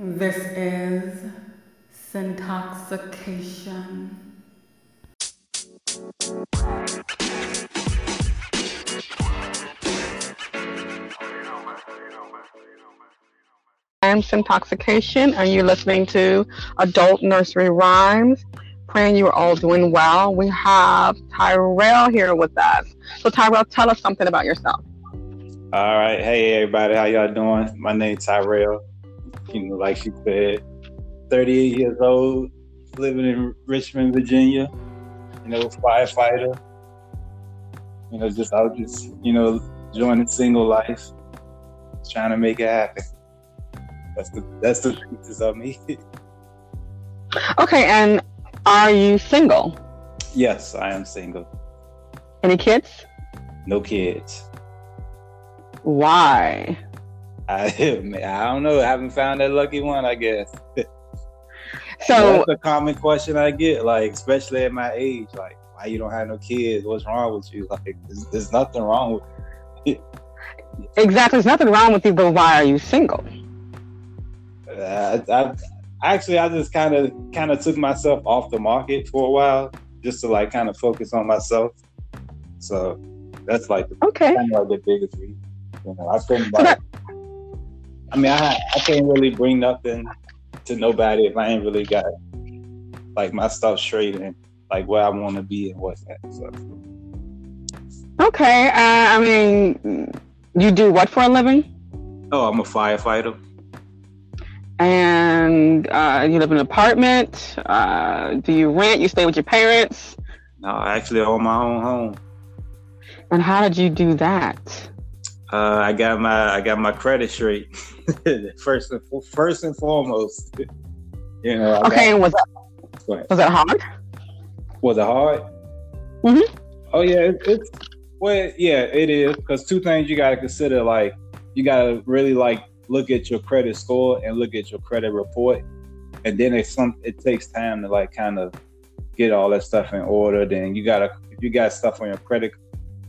This is Sintoxxication. I'm Sintoxxication, and you're listening to Adult Nursery Rhymes. Praying you're all doing well. We have Tyrelle here with us. So, Tyrelle, tell us something about yourself. All right. Hey, everybody. How y'all doing? My name's Tyrelle. You know, like she said, 38 years old, living in Richmond, Virginia. You know, firefighter. You know, just out just, you know, joining single life, trying to make it happen. That's the that's the pieces of me. okay, and are you single? Yes, I am single. Any kids? No kids. Why? I I don't know. I haven't found that lucky one. I guess. So that's a common question I get, like especially at my age, like why you don't have no kids? What's wrong with you? Like there's, there's nothing wrong with. It. Exactly, there's nothing wrong with you, but why are you single? Uh, I, I actually I just kind of kind of took myself off the market for a while, just to like kind of focus on myself. So that's like okay, kind of like the biggest reason. You know, I couldn't like. I mean, I I can't really bring nothing to nobody if I ain't really got like my stuff straight and like where I want to be and what's that. So. Okay, uh, I mean, you do what for a living? Oh, I'm a firefighter. And uh, you live in an apartment? Uh, do you rent? You stay with your parents? No, I actually own my own home. And how did you do that? Uh, I got my I got my credit straight first and first and foremost. you know. I okay, got, was that was that hard? Was it hard? Mm-hmm. Oh yeah, it, it's well yeah it is because two things you got to consider like you got to really like look at your credit score and look at your credit report, and then it's some it takes time to like kind of get all that stuff in order. Then you gotta if you got stuff on your credit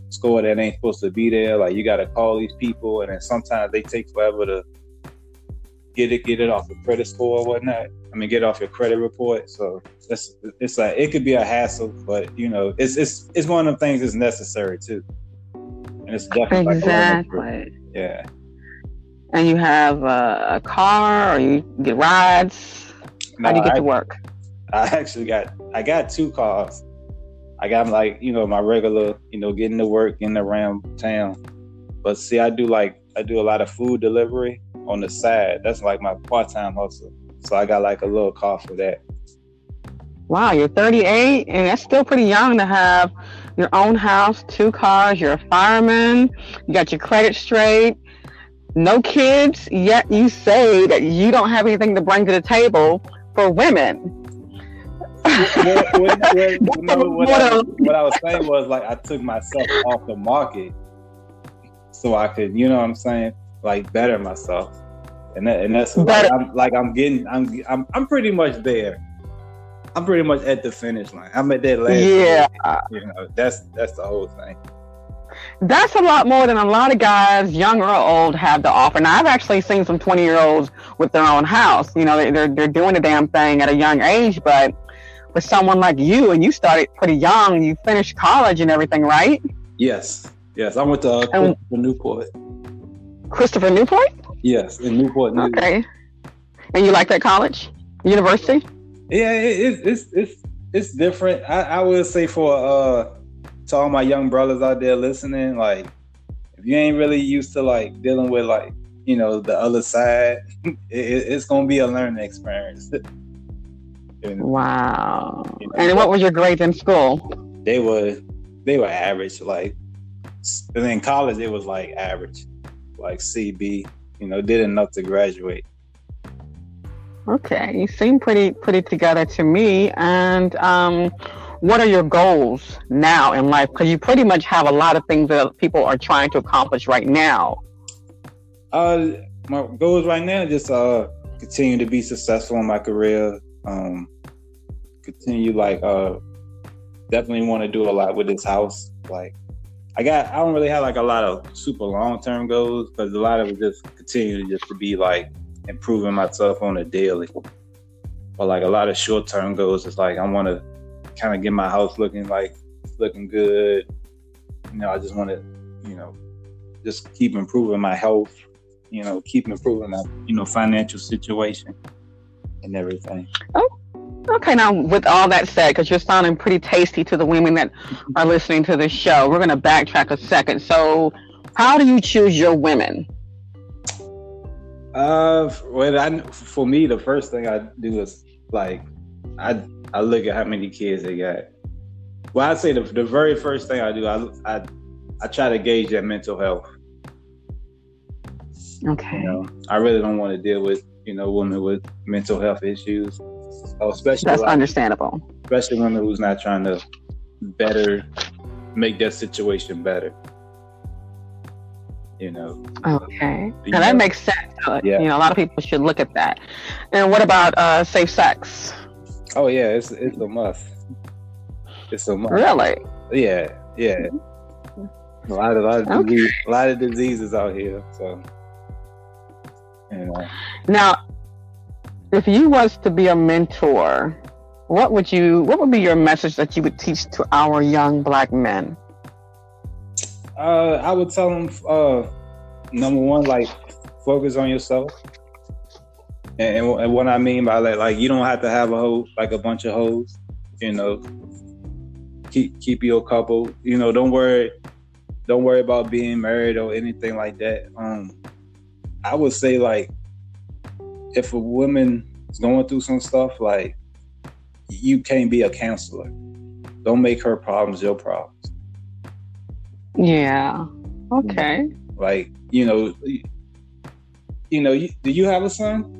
score that ain't supposed to be there. Like you got to call these people, and then sometimes they take forever to get it get it off the credit score or whatnot. I mean, get off your credit report. So it's it's like it could be a hassle, but you know, it's it's it's one of the things that's necessary too. And it's definitely exactly like yeah. And you have a, a, car, or you get rides. No, How do you get I, to work? I actually got I got two cars. I got like you know my regular you know getting to work, getting around town. But see, I do like I do a lot of food delivery on the side. That's like my part time hustle. So I got like a little car for that. Wow, you're 38, and that's still pretty young to have your own house, two cars. You're a fireman. You got your credit straight. No kids, yet you say that you don't have anything to bring to the table for women what, what, what, no, what, I, what I was saying was like I took myself off the market so I could, you know what I'm saying, like better myself. And that, and that's like I'm, like I'm getting I'm I'm I'm pretty much there. I'm pretty much at the finish line. I'm at that last. Yeah, you know that's that's the whole thing. That's a lot more than a lot of guys, young or old, have to offer. Now, I've actually seen some 20 year olds with their own house. You know, they're, they're doing the damn thing at a young age, but for someone like you, and you started pretty young, you finished college and everything, right? Yes, yes. I went to uh, Christopher Newport. Christopher Newport? Yes, in Newport. New okay. And you like that college, university? Yeah, it, it's it's it's different. I, I would say for uh to all my young brothers out there listening, like if you ain't really used to like dealing with like you know the other side, it, it's gonna be a learning experience. And, wow. You know, and what was your grades in school? They were they were average. Like and in college it was like average. Like CB, you know, did enough to graduate. Okay. You seem pretty pretty together to me. And um what are your goals now in life? Because you pretty much have a lot of things that people are trying to accomplish right now. Uh, my goals right now just uh continue to be successful in my career, um, continue like uh definitely want to do a lot with this house. Like I got I don't really have like a lot of super long term goals because a lot of it just continue to just to be like improving myself on a daily. But like a lot of short term goals is like I want to kind of get my house looking like looking good. You know, I just want to, you know, just keep improving my health. You know, keep improving my you know financial situation and everything. Okay, now with all that said, because you're sounding pretty tasty to the women that are listening to this show, we're going to backtrack a second. So, how do you choose your women? Uh, well, I for me, the first thing I do is like I I look at how many kids they got. Well, I'd say the, the very first thing I do, I, I I try to gauge their mental health. Okay. You know, I really don't want to deal with you know women with mental health issues, oh, especially That's like, understandable. especially women who's not trying to better make their situation better. You know, Okay. You Now that know- makes sense. Uh, Yeah. You know, a lot of people should look at that. And what about uh, safe sex? oh yeah, it's it's a must. It's a must. Really? Yeah, yeah. A lot of, a lot of, Okay. disease, a lot of diseases out here. So, you know, Now, if you was to be a mentor, what would you? What would be your message that you would teach to our young black men? uh, I would tell them, uh, number one, like focus on yourself. And, and, and what I mean by that, like you don't have to have a hoe, like a bunch of hoes. You know, keep keep your couple. You know, don't worry, don't worry about being married or anything like that. Um, I would say like, if a woman is going through some stuff, like you can't be a counselor. Don't make her problems your problems. Yeah. Okay. Like, you know, you, know, you, do you have a son?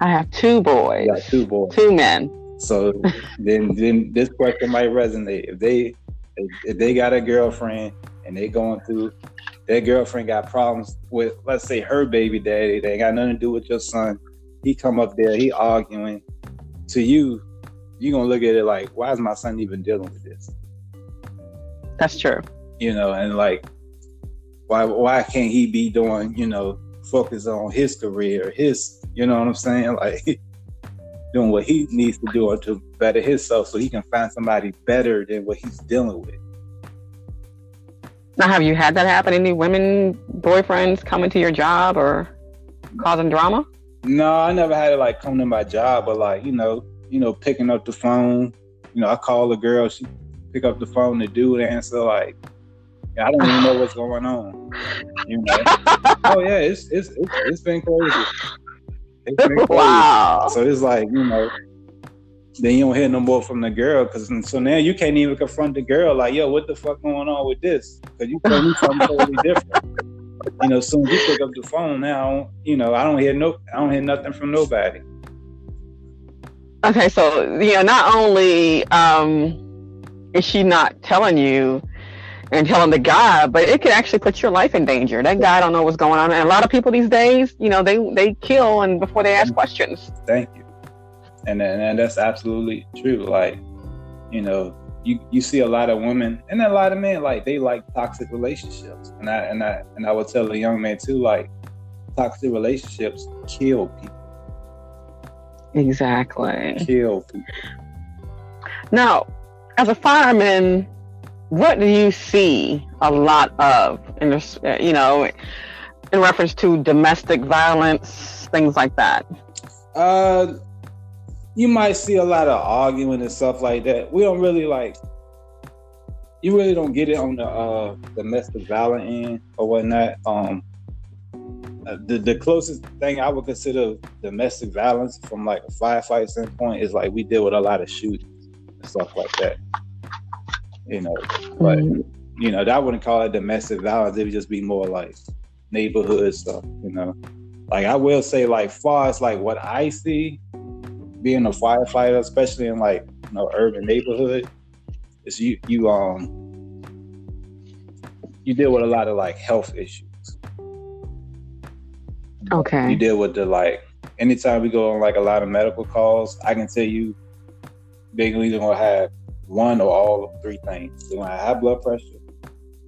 I have two boys, You got two boys. two men. So then, then this question might resonate. If they, if, if they got a girlfriend and they going through, their girlfriend got problems with, let's say, her baby daddy. They ain't got nothing to do with your son. He come up there, he arguing. To you, you gonna look at it like, why is my son even dealing with this? That's true. you know, and like, why why can't he be doing, you know, focus on his career, his, you know what I'm saying, like doing what he needs to do to better himself, so he can find somebody better than what he's dealing with. Now, have you had that happen? Any women boyfriends coming to your job or causing drama? No, I never had it like come to my job, but like you know, you know, picking up the phone. You know, I call a girl, she pick up the phone, the dude answer like, I don't even know what's going on. You know? oh yeah, it's it's it's, it's been crazy. It's been crazy. wow. So it's like, you know, then you don't hear no more from the girl because so now you can't even confront the girl like, yo, what the fuck going on with this? Because you told me something totally different. You know, soon as you pick up the phone now, you know, I don't hear no, I don't hear nothing from nobody. Okay, so you know, not only um, is she not telling you and telling the guy, but it could actually put your life in danger. That guy don't know what's going on, and a lot of people these days, you know, they they kill and before they ask questions. Thank you. And and that's absolutely true. Like, you know, you you see a lot of women and a lot of men like they like toxic relationships, and I and I and I would tell a young man too, like, toxic relationships kill people. Exactly. Kill people. Now, as a fireman, what do you see a lot of in this, uh, you know, in reference to domestic violence, things like that? Uh, you might see a lot of arguing and stuff like that. We don't really like. You really don't get it on the uh, domestic violence end or whatnot. Um, uh, the the closest thing I would consider domestic violence from like a firefight standpoint is like we deal with a lot of shootings and stuff like that. You know, but Mm, you know, that wouldn't call it domestic violence. It would just be more like neighborhood stuff, you know. Like I will say, like far as like what I see being a firefighter, especially in like you know urban neighborhood, is you you um you deal with a lot of like health issues. Okay. You deal with the like anytime we go on like a lot of medical calls, I can tell you they're either gonna have one or all of three things. They're gonna have high blood pressure,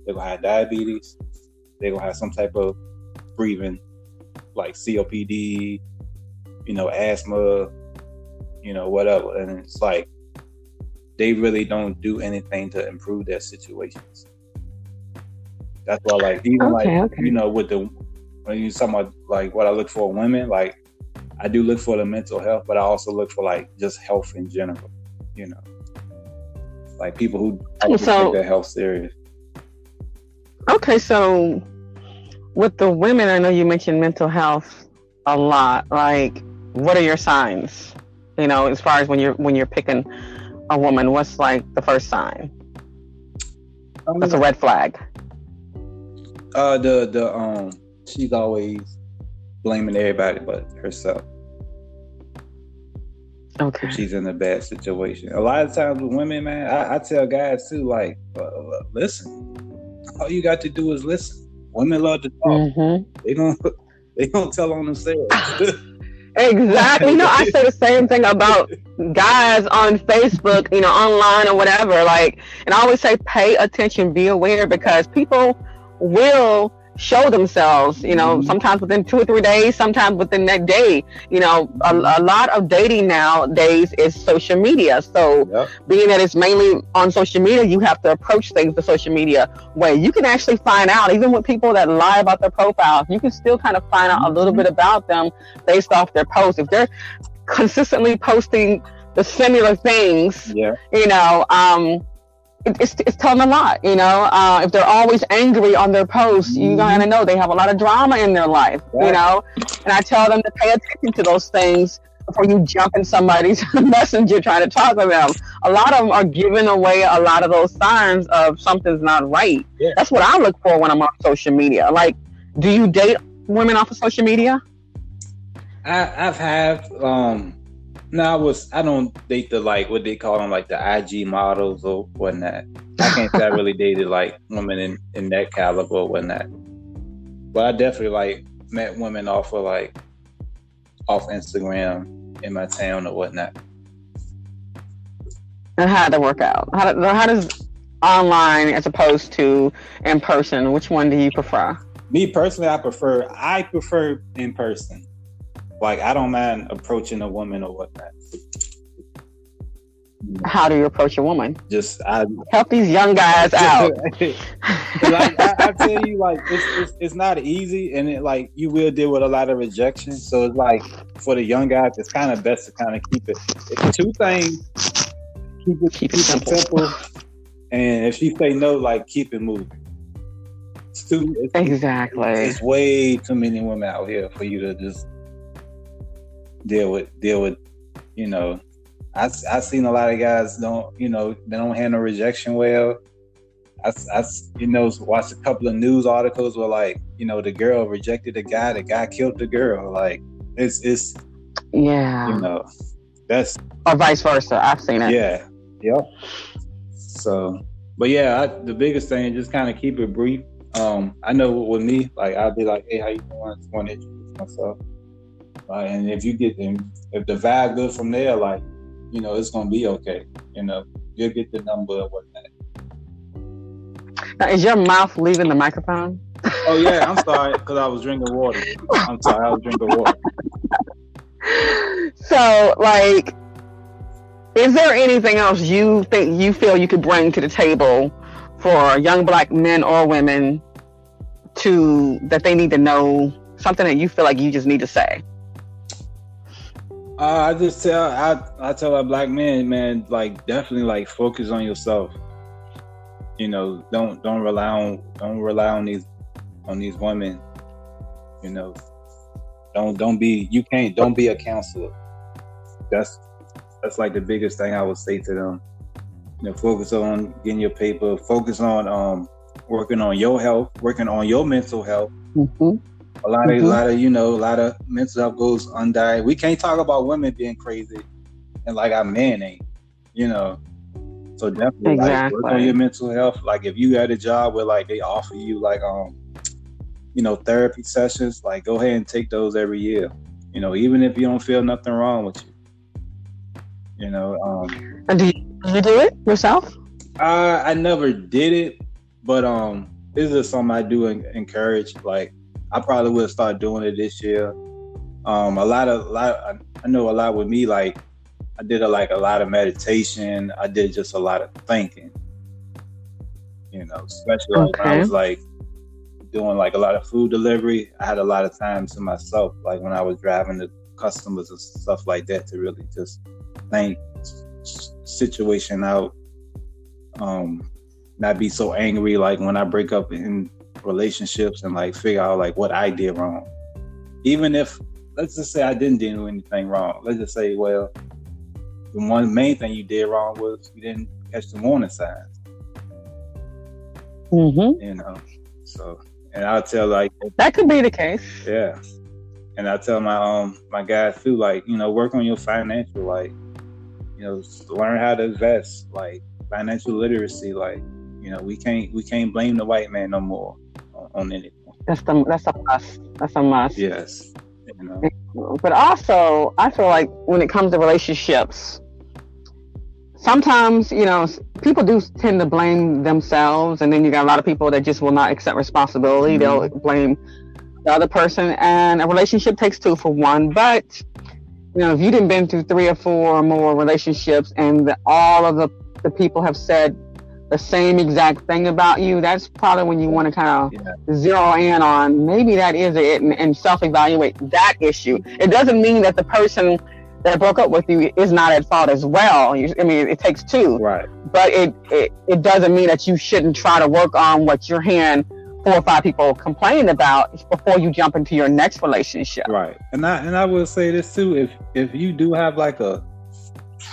they're gonna have diabetes, they're gonna have some type of breathing like COPD, you know, asthma, you know, whatever. And it's like they really don't do anything to improve their situations. That's why, like, even Okay, like okay. you know, with the when you talking about like what I look for in women, like I do look for the mental health, but I also look for like just health in general. You know, like people who actually So- take their health serious. Okay, so with the women, I know you mentioned mental health a lot. Like, what are your signs? You know, as far as when you're when you're picking a woman, what's like the first sign? That's a red flag? Uh, the the um, she's always blaming everybody but herself. Okay. if she's in a bad situation. A lot of times with women, man, I, I tell guys too, like, uh, listen. All you got to do is listen. Women love to talk. hmm They don't. They don't tell on themselves. Exactly. You know, I say the same thing about guys on Facebook, you know, online or whatever. Like, and I always say, pay attention, be aware, because people will show themselves. You know, Mhm. sometimes within two or three days, sometimes within that day. You know, a, a lot of dating nowadays is social media. So, yep. being that it's mainly on social media, you have to approach things the social media way. You can actually find out, even with people that lie about their profiles, you can still kind of find out a little bit about them based off their posts. If they're consistently posting the similar things, Yeah. you know, um, it's, it's telling a lot, you know. Uh, if they're always angry on their posts, you Mhm. gotta know they have a lot of drama in their life, you know. And I tell them to pay attention to those things before you jump in somebody's messenger trying to talk to them. A lot of them are giving away a lot of those signs of something's not right. Yeah. That's what I look for when I'm on social media. Like, do you date women off of social media? I, I've had. Um. No, I was. I don't date the like what they call them, like the IG models or whatnot. I can't say I really dated like women in in that caliber or whatnot. But I definitely like met women off of like off Instagram in my town or whatnot. And how did that work out? How, do, how does online as opposed to in person, which one do you prefer? Me personally, I prefer I prefer in person. Like I don't mind approaching a woman or whatnot. How do you approach a woman? Just I Help these young guys out. like I, I tell you, like it's, it's it's not easy, and it like you will deal with a lot of rejection. So it's like for the young guys, it's kind of best to kind of keep it it's two things. Keep it Keep it simple. simple, and if she say no, like keep it moving. It's too. It's, Exactly. it's way too many women out here for you to just deal with deal with you know i i seen a lot of guys don't you know they don't handle rejection well. I, I you know watched a couple of news articles where like you know the girl rejected the guy the guy killed the girl. Like it's it's Yeah. you know that's Or vice versa. I've seen it. yeah. Yep. So but yeah I, the biggest thing just kind of keep it brief. Um i know with me like i'll be like hey how you doing? I just want to introduce myself and if you get them if the vibe good from there like you know it's gonna be okay you know you'll get the number or whatnot Now, is your mouth leaving the microphone? oh yeah i'm sorry because i was drinking water i'm sorry i was drinking water so, like, is there anything else you think you feel you could bring to the table for young black men or women to that they need to know something that you feel like you just need to say? Uh, I just tell I I tell our black men, man, like definitely like focus on yourself. You know, don't don't rely on don't rely on these on these women. You know, don't don't be you can't don't be a counselor. That's that's like the biggest thing I would say to them. You know, focus on getting your paper. Focus on um working on your health, working on your mental health Mm-hmm. A lot of Mhm. a lot of you know a lot of mental health goes undiagnosed. We can't talk about women being crazy and like our men ain't, you know. So definitely like work on your mental health. Like if you had a job where like they offer you like um you know therapy sessions, like go ahead and take those every year. You know, even if you don't feel nothing wrong with you. You know, um And do you, do you do it yourself? I I never did it, but um, this is something I do encourage. Like I probably will start doing it this year. Um, a lot of a lot. I, I know a lot with me. Like I did a like a lot of meditation. I did just a lot of thinking. You know, especially like when I was like doing like a lot of food delivery. I had a lot of time to myself, like when I was driving the customers and stuff like that, to really just think situation out. Um, not be so angry like when I break up in relationships and like figure out like what I did wrong. Even if let's just say I didn't do anything wrong. Let's just say, well, the one main thing you did wrong was you didn't catch the warning signs, Mm-hmm. you know. So and I'll tell like That could be the case. yeah. And I tell my um my guys too, like, you know, work on your financial, like, you know, learn how to invest, like financial literacy, like, you know, we can't we can't blame the white man no more on, on anything. That's the that's a must. That's a must. Yes. You know. But also, I feel like when it comes to relationships, sometimes you know people do tend to blame themselves, and then you got a lot of people that just will not accept responsibility. They'll mm-hmm. blame the other person, and a relationship takes two for one. But you know, if you didn't been through three or four or more relationships, and the, all of the the people have said the same exact thing about you, that's probably when you want to kind of Yeah. zero in on maybe that is it and, and self-evaluate that issue. It doesn't mean that the person that broke up with you is not at fault as well. You, I mean, it takes two, Right. but it, it it doesn't mean that you shouldn't try to work on what you're hearing four or five people complain about before you jump into your next relationship. Right. And I and I will say this too, if if you do have like a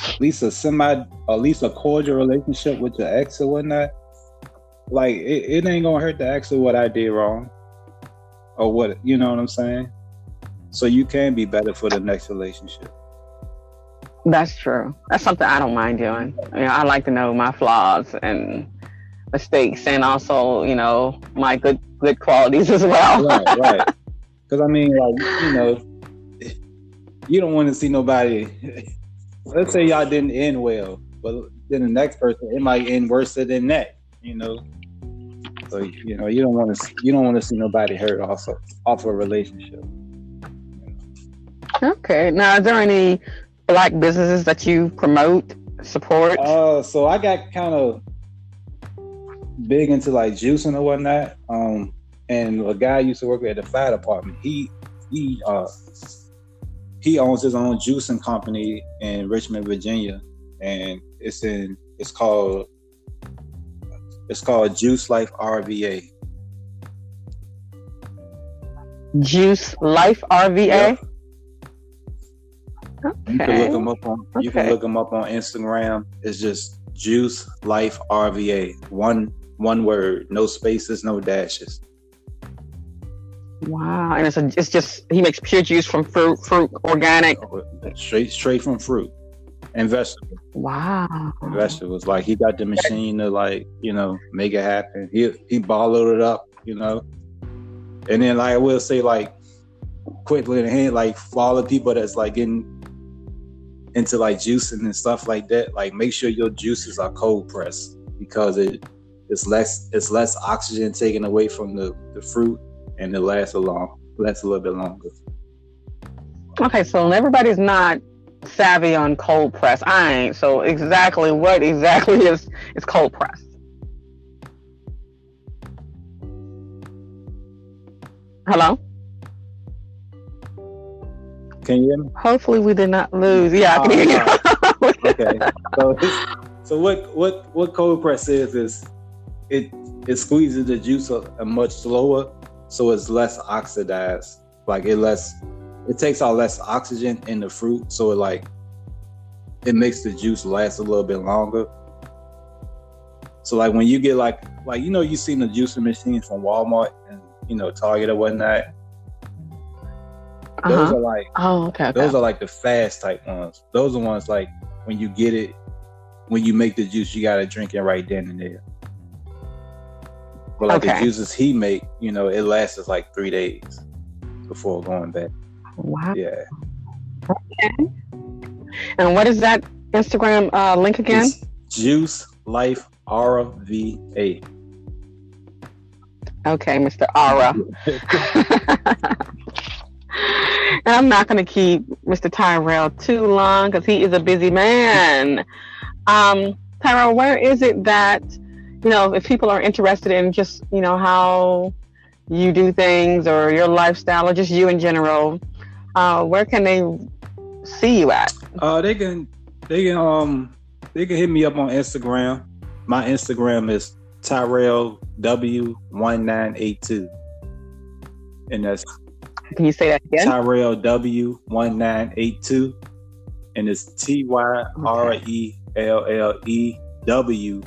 at least a semi at least a cordial relationship with your ex or whatnot, like it, it ain't gonna hurt to ask her what I did wrong. Or what you know what I'm saying? So you can be better for the next relationship. That's true. That's something I don't mind doing. I, mean, I like to know my flaws and mistakes, and also, you know, my good good qualities as well. right, right. Because I mean, like you know, you don't want to see nobody. Let's say y'all didn't end well, but then the next person it might end worse than that. You know, so you know you don't want to you don't want to see nobody hurt off of, off a relationship. Okay. Now, is there any black businesses that you promote, support? Uh, so I got kind of big into like juicing or whatnot. Um, and a guy I used to work at the fire department. He he uh he owns his own juicing company in Richmond, Virginia, and it's in it's called it's called Juice Life RVA. Juice Life RVA. Yep. You can look them up on you can look them up on Instagram. It's just Juice Life RVA. One one word, no spaces, no dashes. Wow. And it's a, it's just he makes pure juice from fruit, fruit, organic. Oh, straight straight from fruit and vegetables. Wow. And vegetables. Like he got the machine to like, you know, make it happen. He he bottled it up, you know. And then like I will say like quickly in the hand, like for all the people that's like getting into like juicing and stuff like that, like make sure your juices are cold pressed because it it's less it's less oxygen taken away from the, the fruit and it lasts a long lasts a little bit longer. Okay, so everybody's not savvy on cold press. I ain't. So exactly what exactly is is cold press? Hello. Can you hear me? Hopefully we did not lose. Yeah, I can hear you. Oh, oh, oh. okay. So, so what what what cold press is is it it squeezes the juice a, a uh, much slower, so it's less oxidized. Like it less, it takes out less oxygen in the fruit, so it like it makes the juice last a little bit longer. So like when you get like like you know you seen the juicing machines from Walmart and you know Target or whatnot. Those uh-huh. are like Oh, okay. okay. those are like the fast type ones. Those are ones like when you get it, when you make the juice, you gotta drink it right then and there. But like Okay. the juices he make, you know, it lasts like three days before going back. wow. Yeah. Okay. And what is that Instagram uh, link again? It's Juice Life RVA. Okay, Mr. Ara. and I'm not going to keep Mr. Tyrelle too long because he is a busy man. Um, Tyrelle, where is it that, you know, if people are interested in just, you know, how you do things or your lifestyle or just you in general, uh, where can they see you at? Uh, they can, they can, um, they can hit me up on Instagram. My Instagram is Tyrelle W1982. And that's Can you say that again? Tyrelle W1982. And it's T Y R E L L E W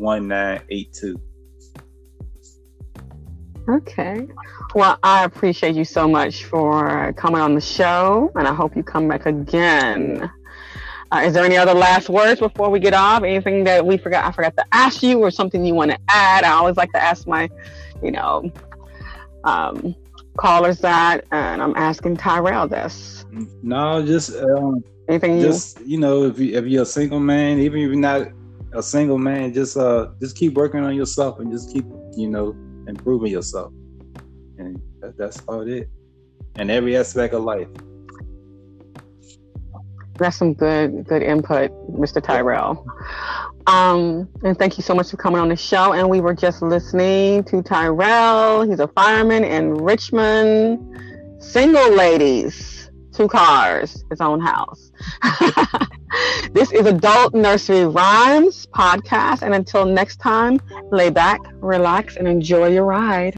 1982. Okay. Well, I appreciate you so much for coming on the show, and I hope you come back again. Uh, is there any other last words before we get off? Anything that we forgot I forgot to ask you, or something you want to add? I always like to ask my, you know, um, callers that, and I'm asking Tyrelle this. No, just um, Anything you? just you know, if you if you're a single man, even if you're not a single man, just uh just keep working on yourself and just keep you know improving yourself, and that, that's about it. And every aspect of life. That's some good good input, Mr. Tyrelle. Um, and thank you so much for coming on the show. And we were just listening to Tyrelle. He's a fireman in Richmond. Single ladies, two cars, his own house. this is Adult Nursery Rhymes podcast. And until next time, lay back, relax, and enjoy your ride.